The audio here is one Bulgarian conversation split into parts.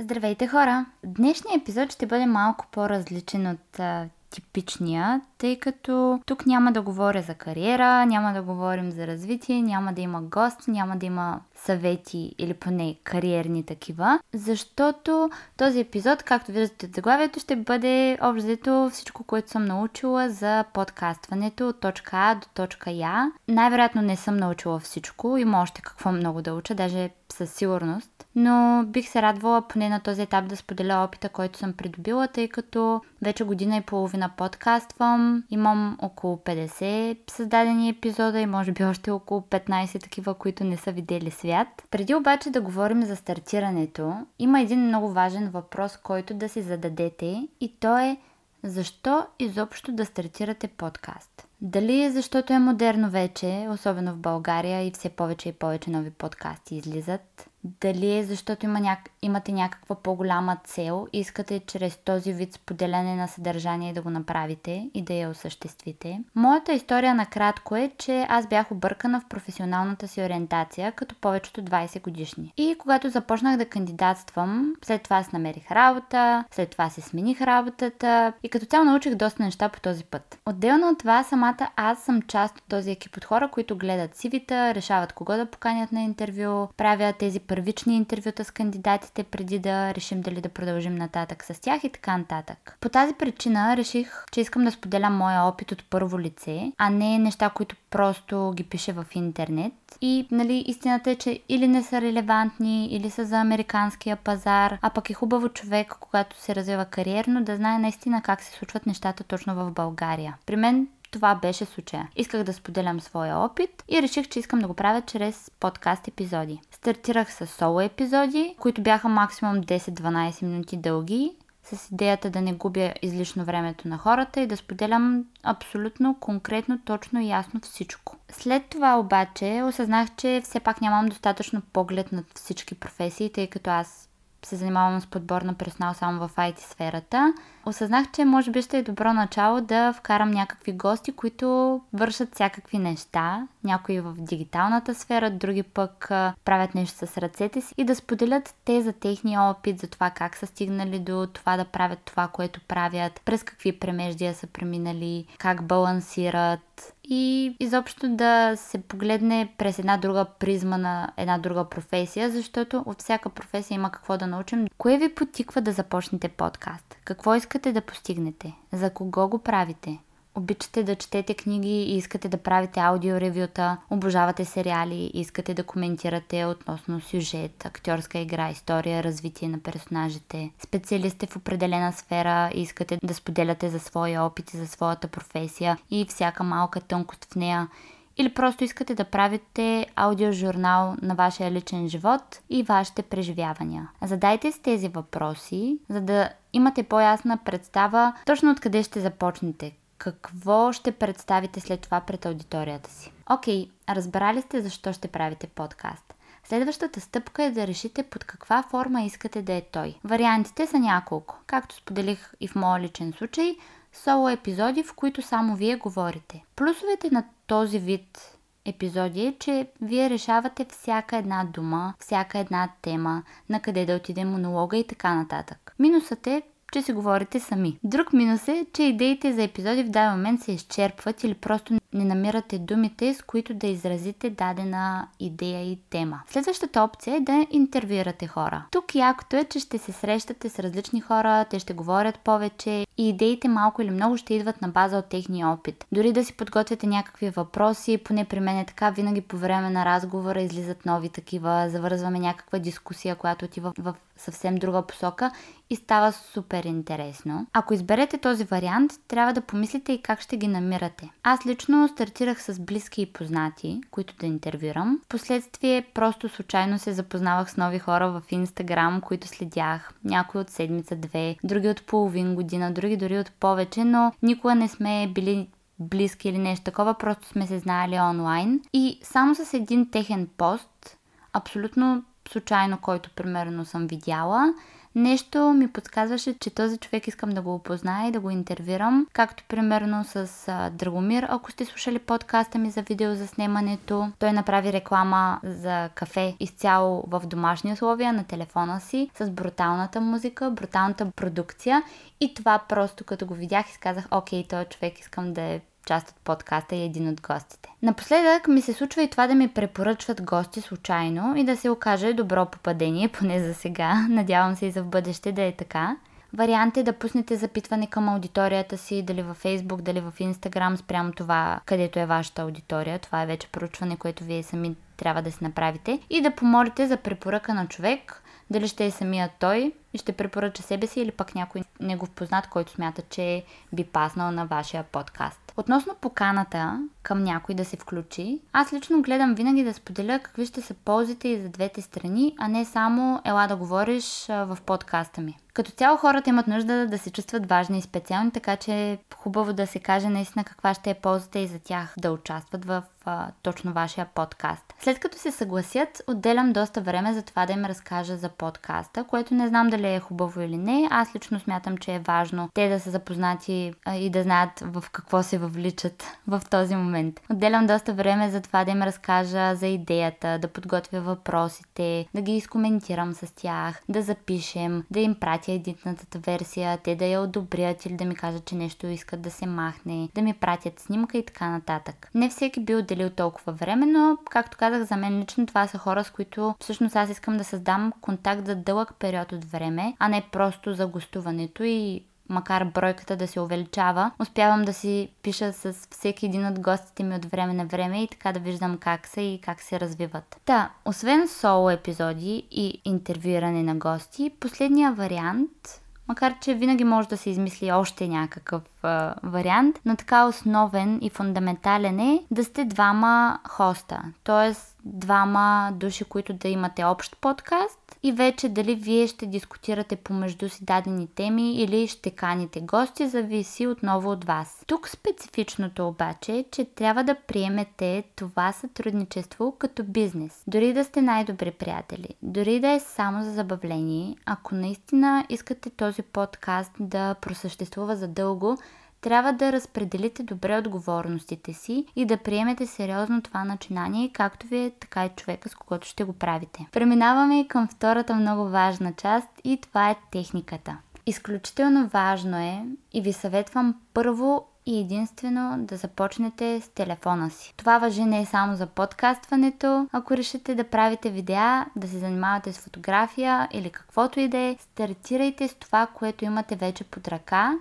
Здравейте хора! Днешният епизод ще бъде малко по-различен от а, типичния, тъй като тук няма да говоря за кариера, няма да говорим за развитие, няма да има гост, няма да има съвети или поне кариерни такива, защото този епизод, както виждате от заглавието, ще бъде общо всичко, което съм научила за подкастването от точка А до точка Я. Най-вероятно не съм научила всичко, има още какво много да уча, даже със сигурност но бих се радвала поне на този етап да споделя опита, който съм придобила, тъй като вече година и половина подкаствам, имам около 50 създадени епизода и може би още около 15 такива, които не са видели свят. Преди обаче да говорим за стартирането, има един много важен въпрос, който да си зададете и то е защо изобщо да стартирате подкаст? Дали е защото е модерно вече, особено в България и все повече и повече нови подкасти излизат? Дали е защото има няк... имате някаква по-голяма цел искате чрез този вид споделяне на съдържание да го направите и да я осъществите? Моята история накратко е, че аз бях объркана в професионалната си ориентация като повечето 20 годишни. И когато започнах да кандидатствам, след това си намерих работа, след това си смених работата и като цяло научих доста неща по този път. Отделно от това, самата аз съм част от този екип от хора, които гледат сивита, решават кого да поканят на интервю, правят тези първични интервюта с кандидатите преди да решим дали да продължим нататък с тях и така нататък. По тази причина реших, че искам да споделям моя опит от първо лице, а не неща, които просто ги пише в интернет. И нали, истината е, че или не са релевантни, или са за американския пазар, а пък е хубаво човек, когато се развива кариерно, да знае наистина как се случват нещата точно в България. При мен това беше случая. Исках да споделям своя опит и реших, че искам да го правя чрез подкаст епизоди. Стартирах с соло епизоди, които бяха максимум 10-12 минути дълги с идеята да не губя излишно времето на хората и да споделям абсолютно, конкретно, точно и ясно всичко. След това обаче осъзнах, че все пак нямам достатъчно поглед над всички професии, тъй като аз се занимавам с подбор на персонал само в IT сферата, осъзнах, че може би ще е добро начало да вкарам някакви гости, които вършат всякакви неща. Някои в дигиталната сфера, други пък правят нещо с ръцете си и да споделят те за техния опит, за това как са стигнали до това да правят това, което правят, през какви премеждия са преминали, как балансират, и изобщо да се погледне през една друга призма на една друга професия, защото от всяка професия има какво да научим. Кое ви потиква да започнете подкаст? Какво искате да постигнете? За кого го правите? обичате да четете книги и искате да правите аудиоревюта, обожавате сериали и искате да коментирате относно сюжет, актьорска игра, история, развитие на персонажите, специалисте в определена сфера и искате да споделяте за своя опит и за своята професия и всяка малка тънкост в нея, или просто искате да правите аудиожурнал на вашия личен живот и вашите преживявания. Задайте си тези въпроси, за да имате по-ясна представа точно откъде ще започнете, какво ще представите след това пред аудиторията си. Окей, разбрали сте защо ще правите подкаст. Следващата стъпка е да решите под каква форма искате да е той. Вариантите са няколко. Както споделих и в моя личен случай, соло епизоди, в които само вие говорите. Плюсовете на този вид епизоди е, че вие решавате всяка една дума, всяка една тема, на къде да отиде монолога и така нататък. Минусът е, че си говорите сами. Друг минус е, че идеите за епизоди в даден момент се изчерпват или просто не намирате думите, с които да изразите дадена идея и тема. Следващата опция е да интервюирате хора. Тук якото е, че ще се срещате с различни хора, те ще говорят повече и идеите малко или много ще идват на база от техния опит. Дори да си подготвяте някакви въпроси, поне при мен е така, винаги по време на разговора излизат нови такива, завързваме някаква дискусия, която отива в съвсем друга посока и става супер интересно. Ако изберете този вариант, трябва да помислите и как ще ги намирате. Аз лично стартирах с близки и познати, които да интервюрам. Впоследствие просто случайно се запознавах с нови хора в Инстаграм, които следях. Някои от седмица-две, други от половин година, други дори от повече, но никога не сме били близки или нещо такова, просто сме се знаели онлайн. И само с един техен пост абсолютно случайно, който примерно съм видяла, нещо ми подсказваше, че този човек искам да го опозная и да го интервюрам, както примерно с Драгомир, ако сте слушали подкаста ми за видео за снимането. Той направи реклама за кафе изцяло в домашни условия на телефона си, с бруталната музика, бруталната продукция и това просто като го видях и казах, окей, този човек искам да е част от подкаста и един от гостите. Напоследък ми се случва и това да ми препоръчват гости случайно и да се окаже добро попадение, поне за сега. Надявам се и за в бъдеще да е така. Вариант е да пуснете запитване към аудиторията си, дали във Facebook, дали в Instagram, спрямо това, където е вашата аудитория. Това е вече проучване, което вие сами трябва да си направите. И да помолите за препоръка на човек, дали ще е самия той и ще препоръча себе си или пък някой негов познат, който смята, че би паснал на вашия подкаст. Относно поканата към някой да се включи, аз лично гледам винаги да споделя какви ще са ползите и за двете страни, а не само ела да говориш в подкаста ми. Като цяло хората имат нужда да се чувстват важни и специални, така че е хубаво да се каже наистина каква ще е ползата и за тях да участват в а, точно вашия подкаст. След като се съгласят, отделям доста време за това да им разкажа за подкаста, което не знам дали е хубаво или не. Аз лично смятам, че е важно те да са запознати и да знаят в какво се въвличат в този момент. Отделям доста време за това да им разкажа за идеята, да подготвя въпросите, да ги изкоментирам с тях, да запишем, да им пратя едитната версия, те да я одобрят или да ми кажат, че нещо искат да се махне, да ми пратят снимка и така нататък. Не всеки би отделил толкова време, но, както казах, за мен лично това са хора, с които всъщност аз искам да създам контакт за дълъг период от време, а не просто за гостуването и макар бройката да се увеличава, успявам да си пиша с всеки един от гостите ми от време на време и така да виждам как са и как се развиват. Та, освен соло епизоди и интервюиране на гости, последния вариант макар че винаги може да се измисли още някакъв а, вариант, но така основен и фундаментален е да сте двама хоста, т.е. двама души, които да имате общ подкаст и вече дали вие ще дискутирате помежду си дадени теми или ще каните гости, зависи отново от вас. Тук специфичното обаче е, че трябва да приемете това сътрудничество като бизнес. Дори да сте най-добри приятели, дори да е само за забавление, ако наистина искате този подкаст да просъществува задълго, трябва да разпределите добре отговорностите си и да приемете сериозно това начинание, както ви е така и човека, с когото ще го правите. Преминаваме и към втората много важна част и това е техниката. Изключително важно е и ви съветвам първо и единствено да започнете с телефона си. Това въжи не само за подкастването. Ако решите да правите видеа, да се занимавате с фотография или каквото и да е, стартирайте с това, което имате вече под ръка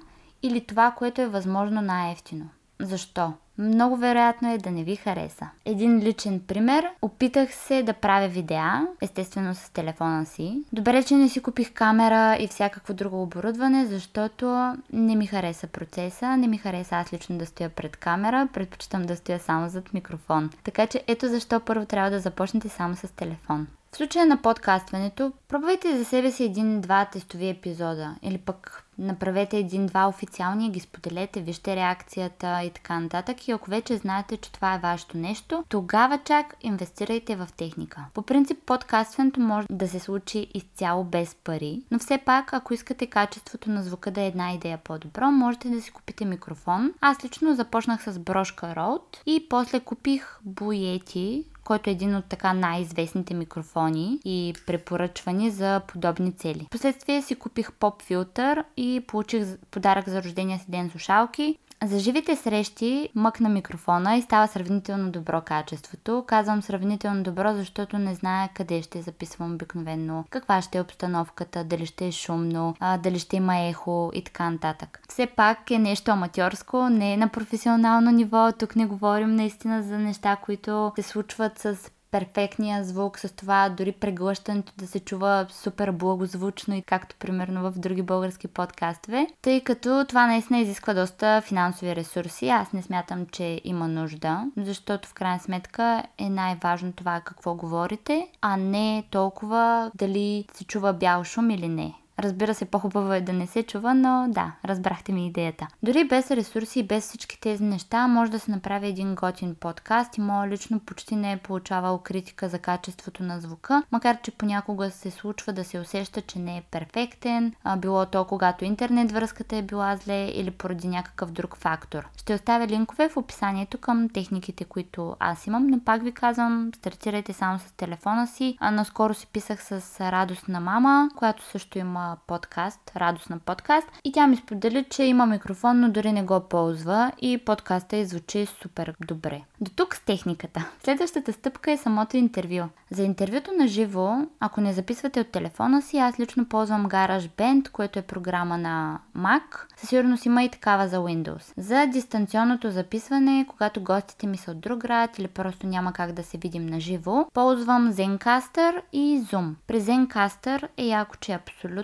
или това, което е възможно най-ефтино. Защо? Много вероятно е да не ви хареса. Един личен пример. Опитах се да правя видеа, естествено с телефона си. Добре, че не си купих камера и всякакво друго оборудване, защото не ми хареса процеса, не ми хареса аз лично да стоя пред камера, предпочитам да стоя само зад микрофон. Така че ето защо първо трябва да започнете само с телефон. В случая на подкастването, пробвайте за себе си един-два тестови епизода или пък направете един-два официални, ги споделете, вижте реакцията и така нататък. И ако вече знаете, че това е вашето нещо, тогава чак инвестирайте в техника. По принцип, подкастването може да се случи изцяло без пари, но все пак, ако искате качеството на звука да е една идея по-добро, можете да си купите микрофон. Аз лично започнах с брошка Rode и после купих буети, който е един от така най-известните микрофони и препоръчвани за подобни цели. Последствие си купих поп филтър и получих подарък за рождения си ден слушалки. За живите срещи мъкна микрофона и става сравнително добро качеството. Казвам сравнително добро, защото не зная къде ще записвам обикновено, каква ще е обстановката, дали ще е шумно, дали ще има ехо и така нататък. Все пак е нещо аматьорско, не е на професионално ниво. Тук не говорим наистина за неща, които се случват с перфектния звук, с това дори преглъщането да се чува супер благозвучно и както примерно в други български подкастове, тъй като това наистина изисква доста финансови ресурси. Аз не смятам, че има нужда, защото в крайна сметка е най-важно това какво говорите, а не толкова дали се чува бял шум или не. Разбира се, по-хубаво е да не се чува, но да, разбрахте ми идеята. Дори без ресурси и без всички тези неща, може да се направи един готин подкаст и моя лично почти не е получавал критика за качеството на звука, макар че понякога се случва да се усеща, че не е перфектен, било то когато интернет връзката е била зле или поради някакъв друг фактор. Ще оставя линкове в описанието към техниките, които аз имам, но пак ви казвам, стартирайте само с телефона си. А наскоро си писах с радостна мама, която също има подкаст, радостна подкаст и тя ми сподели, че има микрофон, но дори не го ползва и подкаста и звучи супер добре. До тук с техниката. Следващата стъпка е самото интервю. За интервюто на живо, ако не записвате от телефона си, аз лично ползвам GarageBand, което е програма на Mac. Със сигурност има и такава за Windows. За дистанционното записване, когато гостите ми са от друг град или просто няма как да се видим на живо, ползвам Zencaster и Zoom. При Zencaster е яко, че е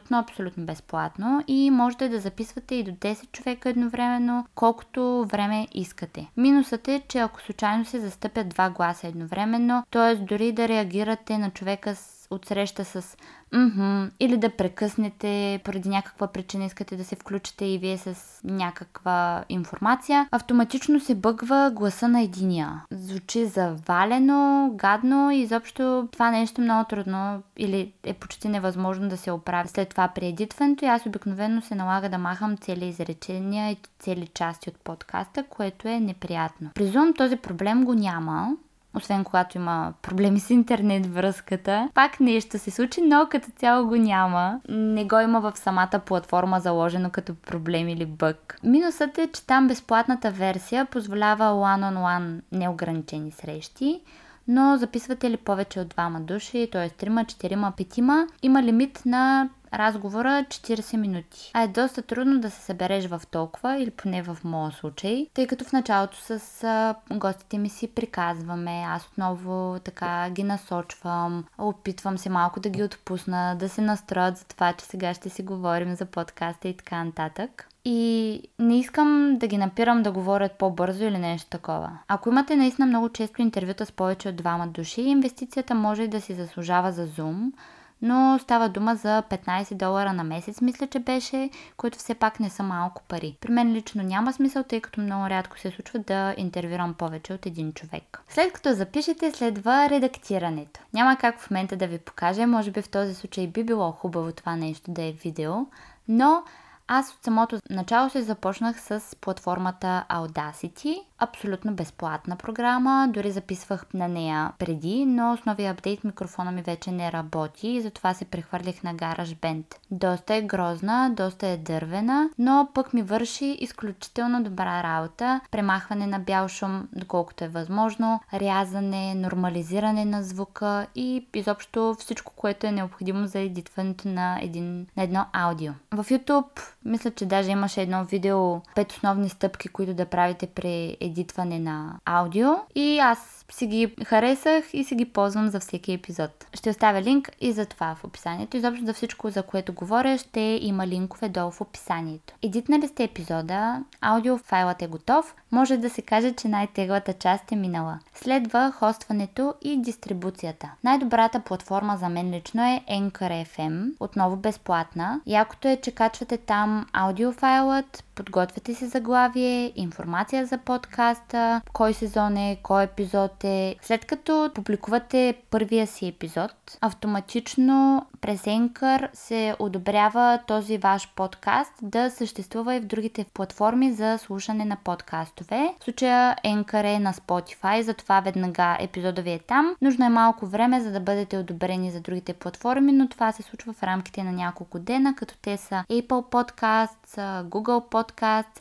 абсолютно, абсолютно безплатно и можете да записвате и до 10 човека едновременно, колкото време искате. Минусът е, че ако случайно се застъпят два гласа едновременно, т.е. дори да реагирате на човека с отсреща с Mm-hmm. Или да прекъснете поради някаква причина, искате да се включите и вие с някаква информация. Автоматично се бъгва гласа на единия. Звучи завалено, гадно и изобщо това нещо много трудно или е почти невъзможно да се оправи след това при едитването и аз обикновено се налага да махам цели изречения и цели части от подкаста, което е неприятно. При този проблем го няма, освен когато има проблеми с интернет връзката. Пак нещо се случи, но като цяло го няма. Не го има в самата платформа заложено като проблем или бък. Минусът е, че там безплатната версия позволява one-on-one неограничени срещи, но записвате ли повече от двама души, т.е. 3, 4, 5, има лимит на разговора 40 минути. А е доста трудно да се събереш в толкова, или поне в моя случай, тъй като в началото с а, гостите ми си приказваме, аз отново така ги насочвам, опитвам се малко да ги отпусна, да се настроят за това, че сега ще си говорим за подкаста и така нататък. И не искам да ги напирам да говорят по-бързо или нещо такова. Ако имате наистина много често интервюта с повече от двама души, инвестицията може да си заслужава за Zoom, но става дума за 15 долара на месец, мисля, че беше, което все пак не са малко пари. При мен лично няма смисъл, тъй като много рядко се случва да интервюрам повече от един човек. След като запишете, следва редактирането. Няма как в момента да ви покажа, може би в този случай би било хубаво това нещо да е видео, но аз от самото начало се започнах с платформата Audacity, абсолютно безплатна програма, дори записвах на нея преди, но с новия апдейт микрофона ми вече не работи и затова се прехвърлих на GarageBand. Доста е грозна, доста е дървена, но пък ми върши изключително добра работа. Премахване на бял шум, доколкото е възможно, рязане, нормализиране на звука и изобщо всичко, което е необходимо за едитването на, един, на едно аудио. В YouTube мисля, че даже имаше едно видео, пет основни стъпки, които да правите при едитване на аудио. И аз си ги харесах и си ги ползвам за всеки епизод. Ще оставя линк и за това в описанието. Изобщо за всичко, за което говоря, ще има линкове долу в описанието. Едитнали сте епизода, аудиофайлът е готов, може да се каже, че най-теглата част е минала. Следва хостването и дистрибуцията. Най-добрата платформа за мен лично е Anchor FM, отново безплатна. Якото е, че качвате там аудиофайлът, подготвяте си заглавие, информация за подкаста, кой сезон е, кой епизод е. След като публикувате първия си епизод, автоматично през Anchor се одобрява този ваш подкаст да съществува и в другите платформи за слушане на подкастове. В случая Anchor е на Spotify, затова веднага епизода ви е там. Нужно е малко време, за да бъдете одобрени за другите платформи, но това се случва в рамките на няколко дена, като те са Apple Podcasts, Google Podcasts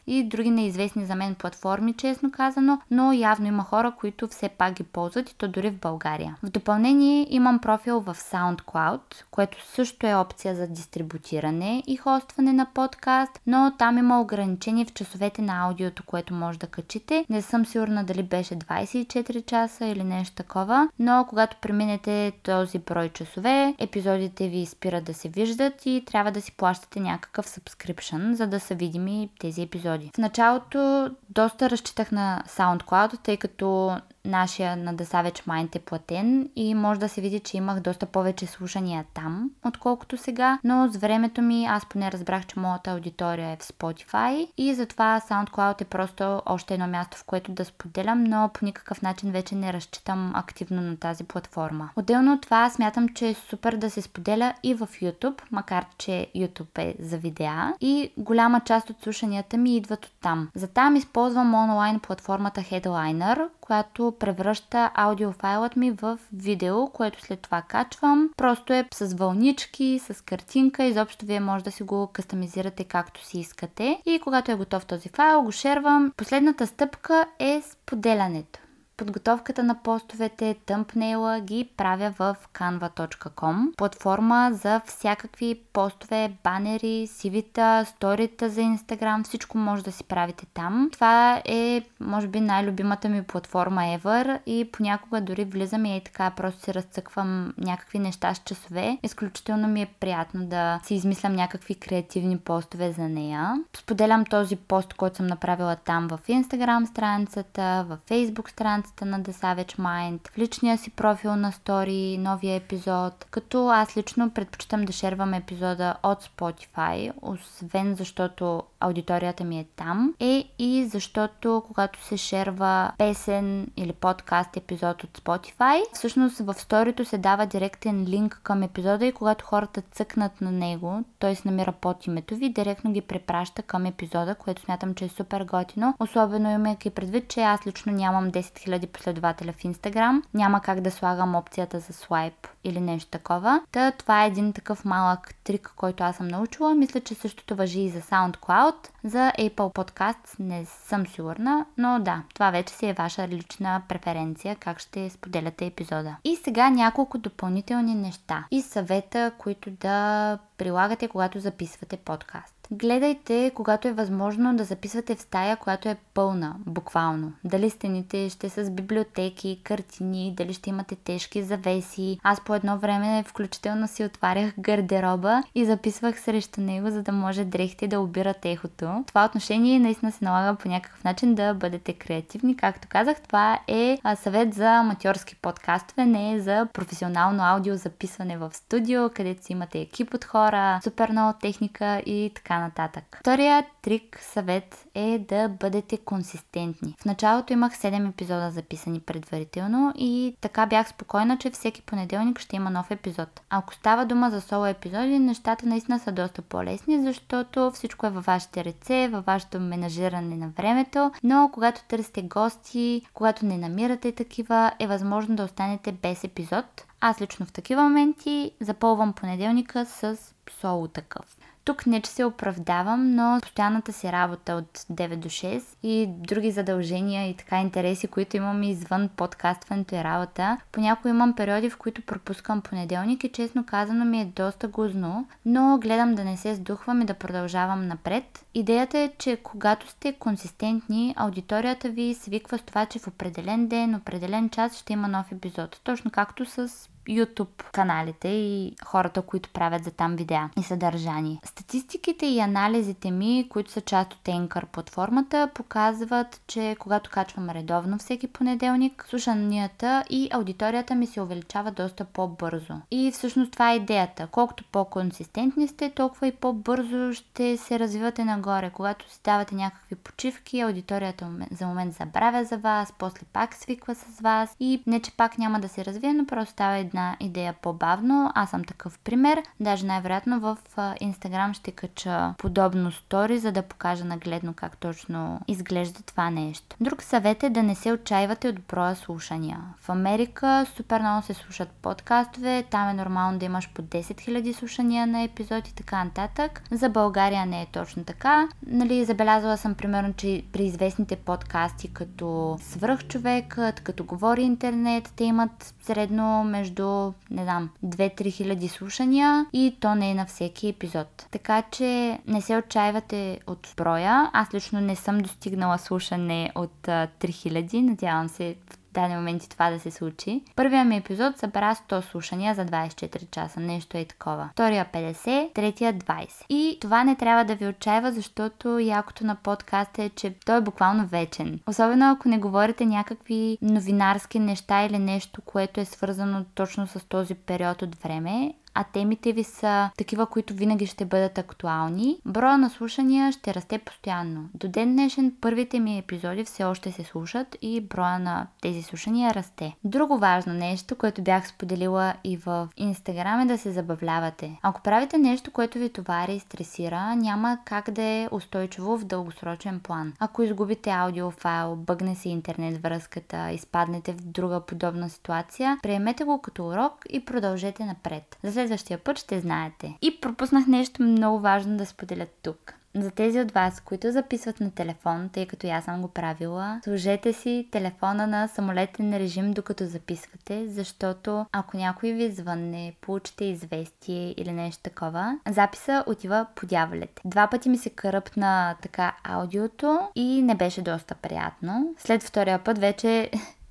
и други неизвестни за мен платформи, честно казано, но явно има хора, които все пак ги ползват и то дори в България. В допълнение имам профил в SoundCloud, което също е опция за дистрибутиране и хостване на подкаст, но там има ограничение в часовете на аудиото, което може да качите. Не съм сигурна дали беше 24 часа или нещо такова, но когато преминете този брой часове, епизодите ви спират да се виждат и трябва да си плащате някакъв subscription, за да са видими тези епизоди. В началото доста разчитах на SoundCloud, тъй като нашия на The Savage Mind е платен и може да се види, че имах доста повече слушания там, отколкото сега, но с времето ми аз поне разбрах, че моята аудитория е в Spotify и затова SoundCloud е просто още едно място, в което да споделям, но по никакъв начин вече не разчитам активно на тази платформа. Отделно от това смятам, че е супер да се споделя и в YouTube, макар че YouTube е за видеа и голяма част от слушанията ми идват от там. За там използвам онлайн платформата Headliner, която превръща аудиофайлът ми в видео, което след това качвам. Просто е с вълнички, с картинка, изобщо вие може да си го кастомизирате както си искате. И когато е готов този файл, го шервам. Последната стъпка е споделянето. Подготовката на постовете, тъмпнейла ги правя в canva.com, платформа за всякакви постове, банери, сивита, сторита за Instagram, всичко може да си правите там. Това е, може би, най-любимата ми платформа ever и понякога дори влизам и така просто си разцъквам някакви неща с часове. Изключително ми е приятно да си измислям някакви креативни постове за нея. Споделям този пост, който съм направила там в Instagram страницата, в Facebook страницата страницата на The Savage Mind, в личния си профил на стори, новия епизод, като аз лично предпочитам да шервам епизода от Spotify, освен защото аудиторията ми е там, е и защото когато се шерва песен или подкаст епизод от Spotify, всъщност в сторито се дава директен линк към епизода и когато хората цъкнат на него, той се намира под името ви, директно ги препраща към епизода, което смятам, че е супер готино, особено имайки предвид, че аз лично нямам 10 000 последователя в Instagram, няма как да слагам опцията за свайп или нещо такова. Та това е един такъв малък трик, който аз съм научила. Мисля, че същото въжи и за SoundCloud. За Apple Podcast не съм сигурна, но да, това вече си е ваша лична преференция, как ще споделяте епизода. И сега няколко допълнителни неща и съвета, които да прилагате, когато записвате подкаст. Гледайте, когато е възможно да записвате в стая, която е пълна, буквално. Дали стените ще са с библиотеки, картини, дали ще имате тежки завеси. Аз по едно време включително си отварях гардероба и записвах срещу него, за да може дрехите да обират ехото. Това отношение наистина се налага по някакъв начин да бъдете креативни. Както казах, това е съвет за аматьорски подкастове, не е за професионално аудио записване в студио, където си имате екип от хора, супер много техника и така нататък. Втория трик, съвет е да бъдете консистентни. В началото имах 7 епизода записани предварително и така бях спокойна, че всеки понеделник ще има нов епизод. Ако става дума за соло епизоди, нещата наистина са доста по-лесни, защото всичко е във вашите ръце, във вашето менажиране на времето, но когато търсите гости, когато не намирате такива, е възможно да останете без епизод. Аз лично в такива моменти запълвам понеделника с соло такъв. Тук не че се оправдавам, но постоянната си работа от 9 до 6 и други задължения и така интереси, които имам извън подкастването и работа, понякога имам периоди, в които пропускам понеделник и честно казано ми е доста гузно, но гледам да не се сдухвам и да продължавам напред. Идеята е, че когато сте консистентни, аудиторията ви свиква с това, че в определен ден, определен час ще има нов епизод. Точно както с YouTube каналите и хората, които правят за там видеа и съдържание. Статистиките и анализите ми, които са част от Anchor платформата, показват, че когато качвам редовно всеки понеделник, слушанията и аудиторията ми се увеличава доста по-бързо. И всъщност това е идеята. Колкото по-консистентни сте, толкова и по-бързо ще се развивате нагоре. Когато си давате някакви почивки, аудиторията за момент забравя за вас, после пак свиква с вас и не, че пак няма да се развие, но просто става една една идея по-бавно. Аз съм такъв пример. Даже най-вероятно в Инстаграм ще кача подобно стори, за да покажа нагледно как точно изглежда това нещо. Друг съвет е да не се отчаивате от броя слушания. В Америка супер много се слушат подкастове, там е нормално да имаш по 10 000 слушания на епизод и така нататък. За България не е точно така. Нали, забелязала съм примерно, че при известните подкасти като Свръхчовекът, като Говори интернет, те имат средно между не знам, 2-3 хиляди слушания и то не е на всеки епизод. Така че не се отчаивате от броя. Аз лично не съм достигнала слушане от 3000, надявам се даден момент и това да се случи. Първият ми епизод събра 100 слушания за 24 часа. Нещо е такова. Втория 50, третия 20. И това не трябва да ви отчаива, защото якото на подкаста е, че той е буквално вечен. Особено ако не говорите някакви новинарски неща или нещо, което е свързано точно с този период от време, а темите ви са такива, които винаги ще бъдат актуални, броя на слушания ще расте постоянно. До ден днешен първите ми епизоди все още се слушат и броя на тези слушания расте. Друго важно нещо, което бях споделила и в Инстаграм е да се забавлявате. Ако правите нещо, което ви товари и стресира, няма как да е устойчиво в дългосрочен план. Ако изгубите аудиофайл, бъгне се интернет връзката, изпаднете в друга подобна ситуация, приемете го като урок и продължете напред. За следващия път ще знаете. И пропуснах нещо много важно да споделя тук. За тези от вас, които записват на телефон, тъй като аз съм го правила, сложете си телефона на самолетен режим докато записвате, защото ако някой ви звънне, получите известие или нещо такова, записа отива по дяволите. Два пъти ми се кръпна така аудиото и не беше доста приятно. След втория път вече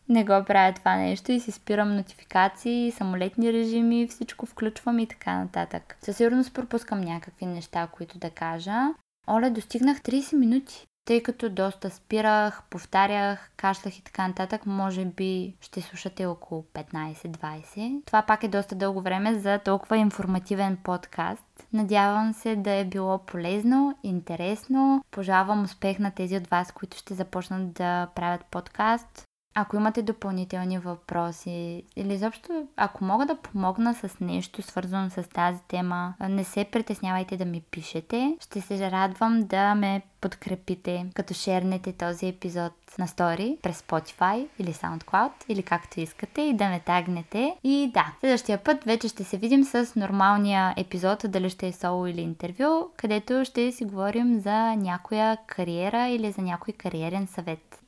не го правя това нещо и си спирам нотификации, самолетни режими, всичко включвам и така нататък. Със сигурност пропускам някакви неща, които да кажа. Оля, достигнах 30 минути. Тъй като доста спирах, повтарях, кашлях и така нататък, може би ще слушате около 15-20. Това пак е доста дълго време за толкова информативен подкаст. Надявам се да е било полезно, интересно. Пожелавам успех на тези от вас, които ще започнат да правят подкаст. Ако имате допълнителни въпроси или изобщо ако мога да помогна с нещо свързано с тази тема, не се притеснявайте да ми пишете. Ще се радвам да ме подкрепите, като шернете този епизод на стори през Spotify или SoundCloud или както искате и да ме тагнете. И да, следващия път вече ще се видим с нормалния епизод, дали ще е соло или интервю, където ще си говорим за някоя кариера или за някой кариерен съвет.